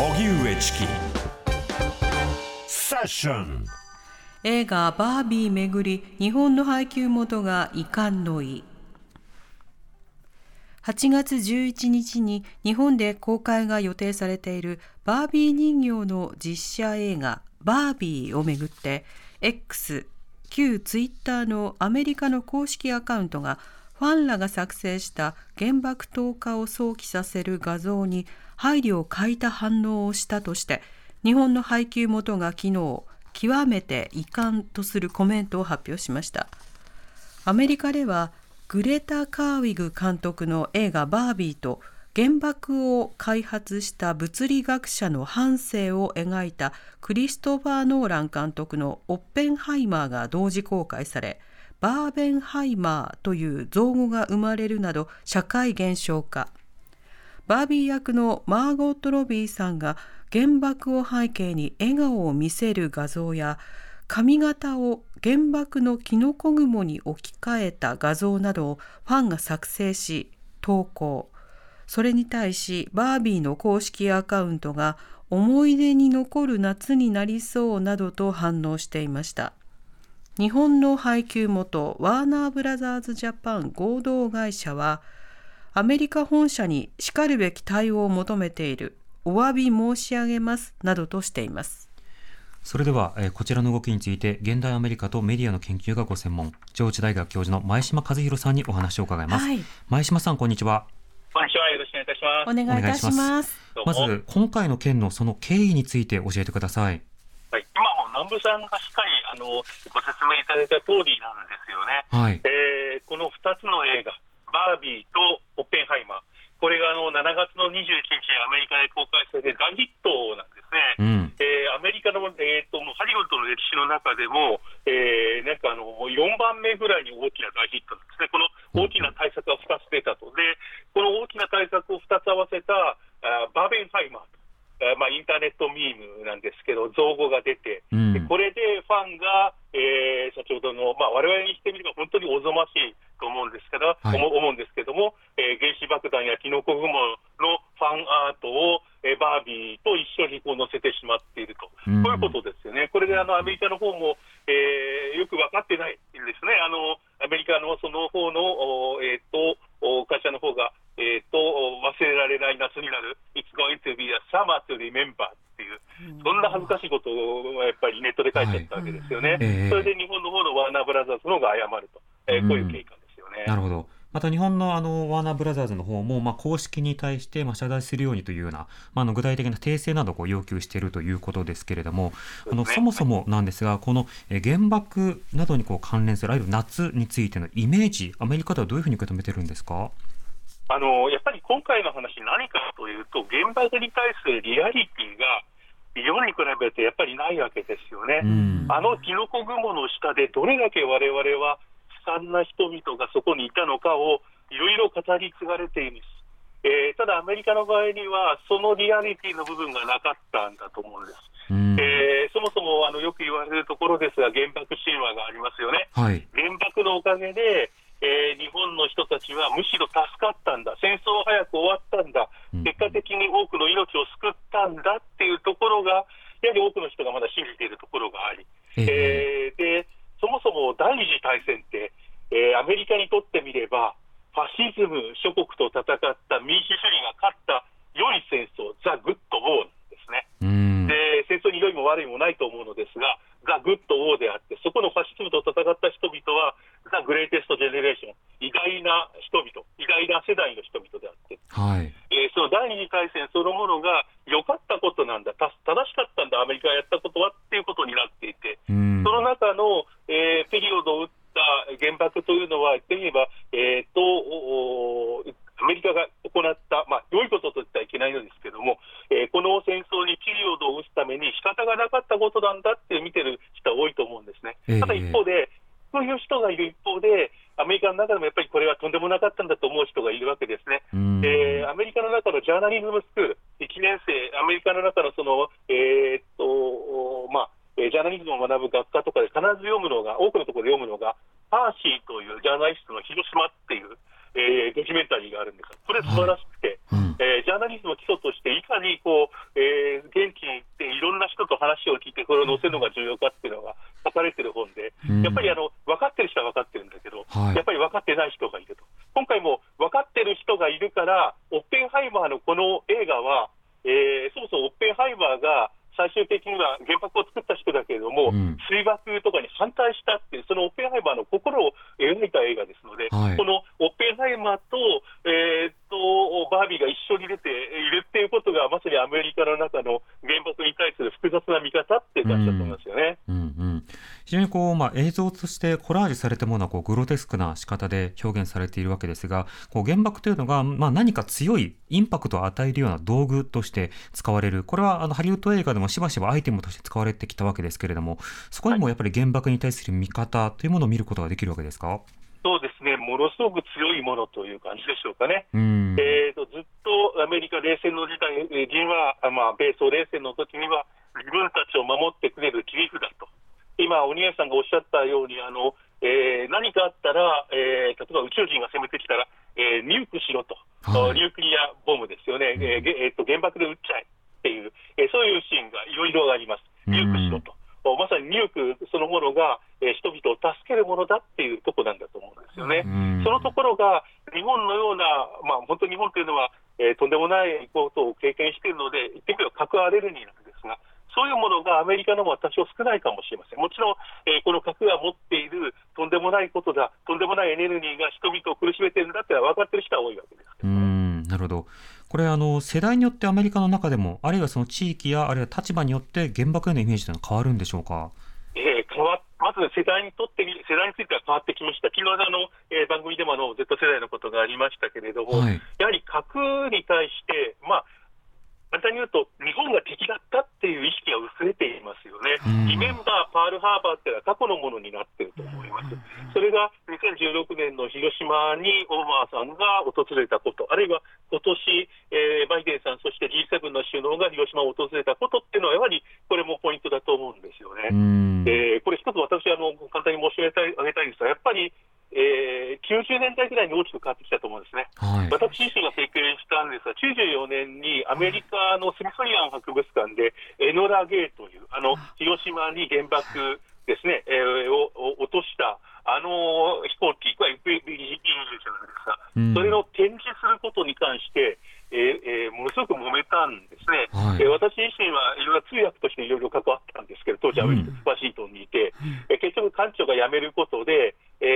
荻上チキ。セッション映画バービーめぐり日本の配給元が遺憾の意。8月11日に日本で公開が予定されているバービー人形の実写映画バービーをめぐって X 旧ツイッターのアメリカの公式アカウントがファンらが作成した原爆投下を想起させる画像に配慮を欠いた反応をしたとして日本の配給元が昨日極めて遺憾とするコメントを発表しました。アメリカではグレタ・カーウィグ監督の映画バービーと原爆を開発した物理学者の半生を描いたクリストファー・ノーラン監督のオッペンハイマーが同時公開されバーベンハイマーという造語が生まれるなど社会現象化。バービー役のマーゴット・ロビーさんが原爆を背景に笑顔を見せる画像や髪型を原爆のキノコ雲に置き換えた画像などをファンが作成し投稿。それに対しバービーの公式アカウントが思い出に残る夏になりそうなどと反応していました。日本の配給元ワーナーブラザーズジャパン合同会社はアメリカ本社にしかるべき対応を求めているお詫び申し上げますなどとしています。それでは、えー、こちらの動きについて現代アメリカとメディアの研究がご専門上智大学教授の前島和弘さんにお話を伺います、はい、前島さんこんにちは。こんにちは。よろしくお願いいたします。お願いいたします。まず今回の件のその経緯について教えてください南部さんがしっかりあのご説明いただいた通りなんですよね、はい。えー、この2つの映画バービーとオッペンハイマー。これがあの7月の21日アメリカで公開されて大ヒットなんですね、うん、えー、アメリカの、えーと、もうハリウッドの歴史の中でも、えー、なんかあの4番目ぐらいに大きな大ヒットなんですね、この大きな対策が2つ出たと、でこの大きな対策を2つ合わせたあバーベンハイマーと。まあ、インターネットミームなんですけど、造語が出て、うん、でこれでファンが、えー、先ほどの、まあ、我々にしてみれば本当におぞましいと思うんですけど、はい、思うんですけども、えー、原子爆弾やキノコ雲のファンアートを、えー、バービーと一緒にこう載せてしまっていると、うん、そういうことですよね。これであのアメリカの方も、えー、よく分かってないんですね。あのアメリカのその方の、えーと、会社の方が、えーと、忘れられない夏になる、It's going to be a summer to remember っていう、そんな恥ずかしいことをやっぱりネットで書いちゃったわけですよね。はいえー、それで日本の方のワーナーブラザーズの方が謝ると、えー、こういう経過。なるほどまた日本のあのワーナーブラザーズの方も、まあ、公式に対してまあ謝罪するようにというような、まあ、あの具体的な訂正などを要求しているということですけれども、あのそもそもなんですが、この原爆などにこう関連する、いわゆる夏についてのイメージ、アメリカではどういうふうに受け止めてるんですか？あのやっぱり今回の話、何かというと、原爆に対するリアリティが日本に比べるとやっぱりないわけですよね。あのキノコ雲の下でどれだけ我々は惨な人々がそこにいたのかをいろいろ語り継がれています。えー、ただ、アメリカの場合には、そのリアリティの部分がなかったんだと思うんです。えー、そもそもあのよく言われるところですが、原爆神話がありますよね。はい、原爆のおかげで、えー、日本の人たちはむしろ助かったんだ、戦争は早く終わったんだ、結果的に多くの命を救ったんだっていうところが、やはり多くの人がまだ信じているところがあり、えー、でそもそも第二次大戦って、えー、アメリカにとってみれば、ファシズム諸国と戦った民主主義が勝った良い戦争、 The Good War ですね。で戦争に良いも悪いもないと思うのですが、 The Good War であって、そこのファシズムと戦った人々は、ザ・グレイテスト・ジェネレーション、偉大な人々、偉大な世代の人々であって、はい。えー、その第二次大戦そのものが良かったことなんだ、正しかったんだ、アメリカがやったことはっていうことになっていて、その中の、えー、ペリオドを打った原爆というのは、言ってみれば、えーと、アメリカが行った、まあ、良いことと言ってはいけないのですけれども、も、えー、この戦争にピリオドを打つために仕方がなかったことなんだって見てる人は多いと思うんですね。ただ一方で、そういう人がいる一方で、アメリカの中でもやっぱりこれはとんでもなかったんだと思う人がいるわけですね。えー、アメリカの中のジャーナリズムスクール、1年生、アメリカの中のその、えー、っと、まあ、ジャーナリズムを学ぶ学科とかで必ず読むのが、多くのところで読むのが、パーシーというジャーナリストの広島っていう、えー、ドキュメンタリーがあるんですこれ素晴らしえー、ジャーナリズムの基礎として、いかにこう、えー、現地に行っていろんな人と話を聞いて、これを載せるのが重要かっていうのが書かれてる本で、うん、やっぱりあの分かってる人は分かってるんだけど、はい、やっぱり分かってない人がいると。今回も分かってる人がいるから、オッペンハイマーのこの映画は、えー、そもそもオッペンハイマーが最終的には原爆を作った人だけれども、うん、水爆とかに反対したっていう、そのオッペンハイマーの心を描いた映画ですので、はい、このオッペンハイマーと,、えー、っとバービーが一緒に出ているっていうことが、まさにアメリカの中の原爆に対する複雑な見方いう感じだと思いますよね。うんうんうん、非常にこう、まあ、映像としてコラージュされたものはこうグロテスクな仕方で表現されているわけですが、こう原爆というのが、まあ、何か強いインパクトを与えるような道具として使われる、これはあのハリウッド映画でもしばしばアイテムとして使われてきたわけですけれども、そこにもやっぱり原爆に対する見方というものを見ることができるわけですか？そうですね、ものすごく強いものという感じでしょうかね。えーと、ずっとアメリカ冷戦の時代には、まあ、米ソ冷戦の時には、自分たちを守ってくれる切り札と。今、鬼谷さんがおっしゃったように、あのえー、何かあったら、えー、例えば宇宙人が攻めてきたら、えー、ニュークしろと、はい、ニュークリアボムですよね、うん、えーえー、と原爆で撃っちゃえっていう、えー、そういうシーンがいろいろあります、ニュークしろと。まさにニュークそのものが、えー、人々を助けるものだっていうところなんだと思うんですよね。そのところが、日本のような、まあ、本当に日本というのは、えー、とんでもないことを経験しているので、言ってみれば核アレルギーなメリカのも多少少ないかもしれません。もちろん、えー、この核が持っているとんでもないことだ、とんでもないエネルギーが人々を苦しめているんだって分かっている人は多いわけですけど、ね、なるほど。これあの世代によってアメリカの中でも、あるいはその地域やあるいは立場によって原爆へのイメージというのは変わるんでしょうか？えー、変わまず世代にとって世代については変わってきました、昨日あの、えー、番組でもあの Z 世代のことがありましたけれども、はい、やはり核に対して、まあ、簡単に言うと、日本が敵だったっていう意識が薄れていますよね、リメンバー、パールハーバーっていうのは過去のものになっていると思います。それが2016年の広島にオバマさんが訪れたこと、あるいは今年、えー、バイデンさん、そして G7 の首脳が広島を訪れたことっていうのは、やはりこれもポイントだと思うんですよね。えー、これ一つ私あの、簡単に申し上げたいげたいんですが、やっぱりえー、90年代ぐらいに大きく変わってきたと思うんですね、はい、私自身が経験したんですが、94年にアメリカのスミソニアン博物館で、エノラ・ゲーという、あの広島に原爆ですね、えー、を落としたあの飛行機、これ FPV なんですが、うん、それを展示することに関して、えーえー、ものすごく揉めたんですね、はい、えー、私自身はいろいろ通訳としていろいろ関わったんですけど、当時、アメリカ、ワシントンにいて、うん、えー、結局、館長が辞めることで、えー、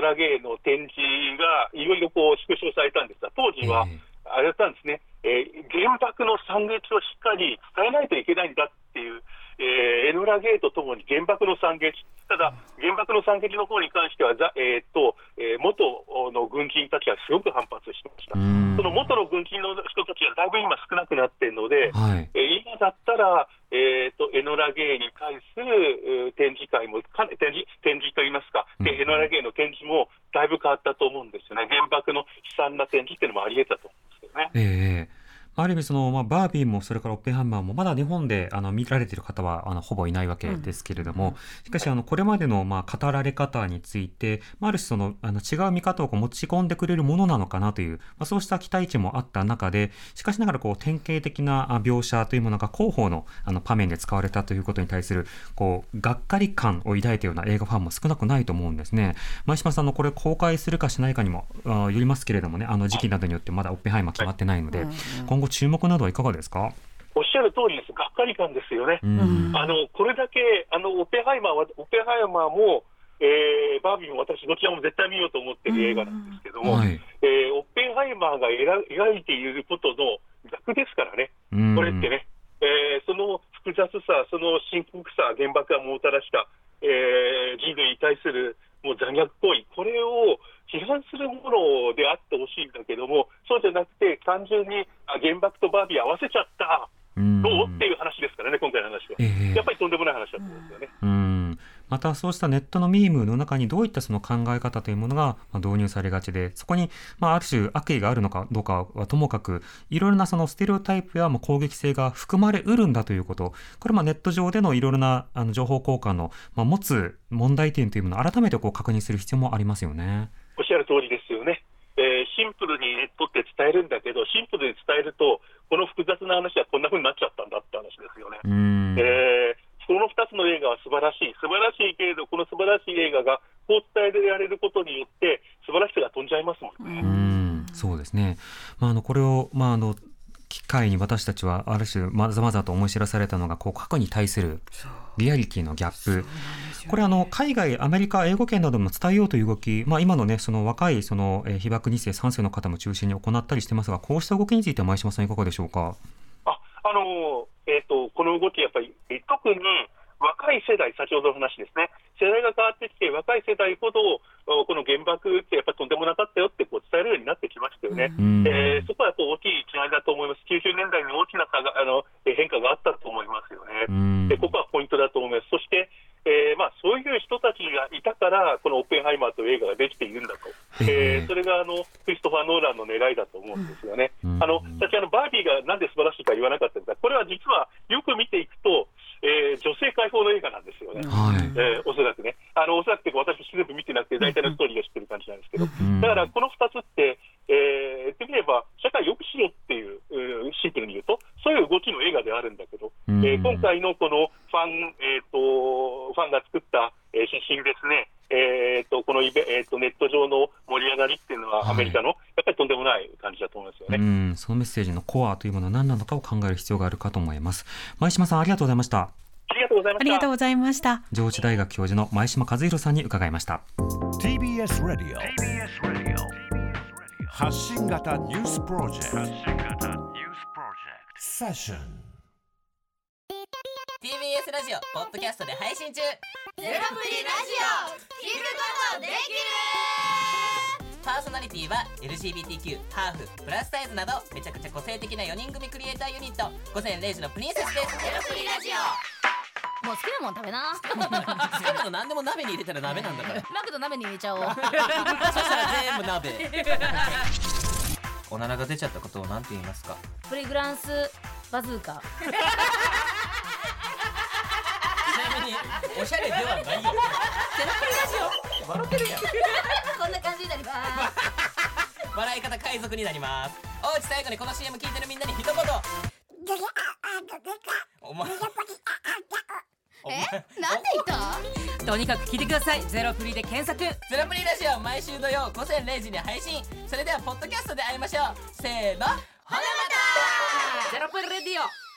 ラ・ゲイの展示がいろいろこう縮小されたんですが、当時は、あれだったんですね、えー、原爆の惨劇をしっかり伝えないといけないんだっていう、えー、エノラ・ゲイとともに原爆の惨劇、ただ、原爆の惨劇の方に関しては、えーとえー、元の軍人たちはすごく反発してました。その元の軍人の人たちがだいぶ今少なくなっているので、はい、えー、今だったら、えーと、エノラ・ゲイに対する展示会も、展示展示といいますか、うん、エノラ・ゲイの展示もだいぶ変わったと思うんですよね、原爆の悲惨な展示っていうのもあり得たと思うんですよね。えーある意味その、まあ、バービーもそれからオッペンハンマーもまだ日本であの見られている方はあのほぼいないわけですけれども、しかしあのこれまでのまあ語られ方について、まあ、ある種そのあの違う見方をこう持ち込んでくれるものなのかなという、まあ、そうした期待値もあった中でしかしながらこう典型的な描写というものが広報のあの場面で使われたということに対するこうがっかり感を抱いたような映画ファンも少なくないと思うんですね。前島さんのこれ公開するかしないかにもよりますけれどもねあの時期などによってまだオッペンハイマー決まってないので、今後注目などはいかががですか？おっしゃる通りです、がっかり感ですよね、あのこれだけあのオペハイマーは、オペハイマーも、えー、バービーも私、どちらも絶対見ようと思ってる映画なんですけども、はい、えー、オッペンハイマーが描いていることの逆ですからね、これってね、えー、その複雑さ、その深刻さ、原爆がもたらした、えー、人類に対するもう残虐行為、これを批判するものであってほしいんだけども、そうじゃなくて、単純に原爆とバービー合わせちゃった、どうっていう話ですからね、今回の話は、えー、やっぱりとんでもない話だったんですよね。うん。またそうしたネットのミームの中にどういったその考え方というものが導入されがちでそこにまあある種悪意があるのかどうかはともかくいろいろなそのステレオタイプや攻撃性が含まれうるんだということ。これまあネット上でのいろいろなあの情報交換のまあ持つ問題点というものを改めてこう確認する必要もありますよね。おっしゃる通りですよね。えー、シンプルにネットって伝えるんだけど、シンプルに伝えると、この複雑な話はこんなふうになっちゃったんだって話ですよね。えーこの2つの映画は素晴らしい、素晴らしいけれど、この素晴らしい映画がこう伝えられることによって、素晴らしさが飛んじゃいますもんね。うんそうですね、まあ、あのこれを、まあ、あの機会に私たちはある種まざまざと思い知らされたのがこう過去に対するリアリティのギャップ、ね、これあの海外アメリカ英語圏なども伝えようという動き、まあ、今のねその若いその、えー、被爆2世3世の方も中心に行ったりしてますがこうした動きについては前島さんいかがでしょうか？ああの、えーと、この動きやっぱり特に若い世代、先ほどの話ですね、世代が変わってきて、若い世代ほど、この原爆ってやっぱりとんでもなかったよってこう伝えるようになってきましたよね、えー、そこはやっぱ大きい違いだと思います、90年代に大きなあの変化があったね、でここはポイントだと思います。そしてえーまあ、そういう人たちがいたから、このオッペンハイマーという映画ができているんだと、えー、それがあのクリストファー・ノーランの狙いだと思うんですよね。あの私あの、バービーがなんで素晴らしいか言わなかったんですが、これは実はよく見ていくと、えー、女性解放の映画なんですよね、はい、えー、おそらくね、あのおそらく私、全部見てなくて、大体今回のこのファン、えーと、ファンが作った、えー、写真ですね、えーと、このイベ、えーと、ネット上の盛り上がりっていうのは、アメリカの、はい、やっぱりとんでもない感じだと思いますよね。うんそのメッセージのコアというものは何なのかを考える必要があるかと思います。前島さんありがとうございました。ありがとうございました。ありがとうございました。上智大学教授の前島和弘さんに伺いました。TBS ラディオ。TBS ラディオ。発信型ニュースプロジェクト。発信型ニュースプロジェクト。セッション。TBS ラジオポッドキャストで配信中。ゼロプリラジオ聞くことできる。パーソナリティは LGBTQ ハーフプラスサイズなどめちゃくちゃ個性的な4人組クリエイターユニット。午前0時のプリンセスです。ゼロプリラジオ。もう好きなもん食べな。好きなの何でも鍋に入れたら鍋なんだから。マクド鍋に入れちゃおう。そしたら全部鍋。おならが出ちゃったことを何て言いますか？プリグランスバズーカにおしゃれではないよ。ゼロプリラジオ笑ってる。やんこんな感じになります笑い方海賊になります。おうち最後にこの CM 聞いてるみんなに一言。お前。え？なんで言った？とにかく聞いてください。ゼロプリで検索。ゼロプリラジオ毎週土曜午前0時に配信。それではポッドキャストで会いましょう。せーの。ほなまたゼロプリレディオ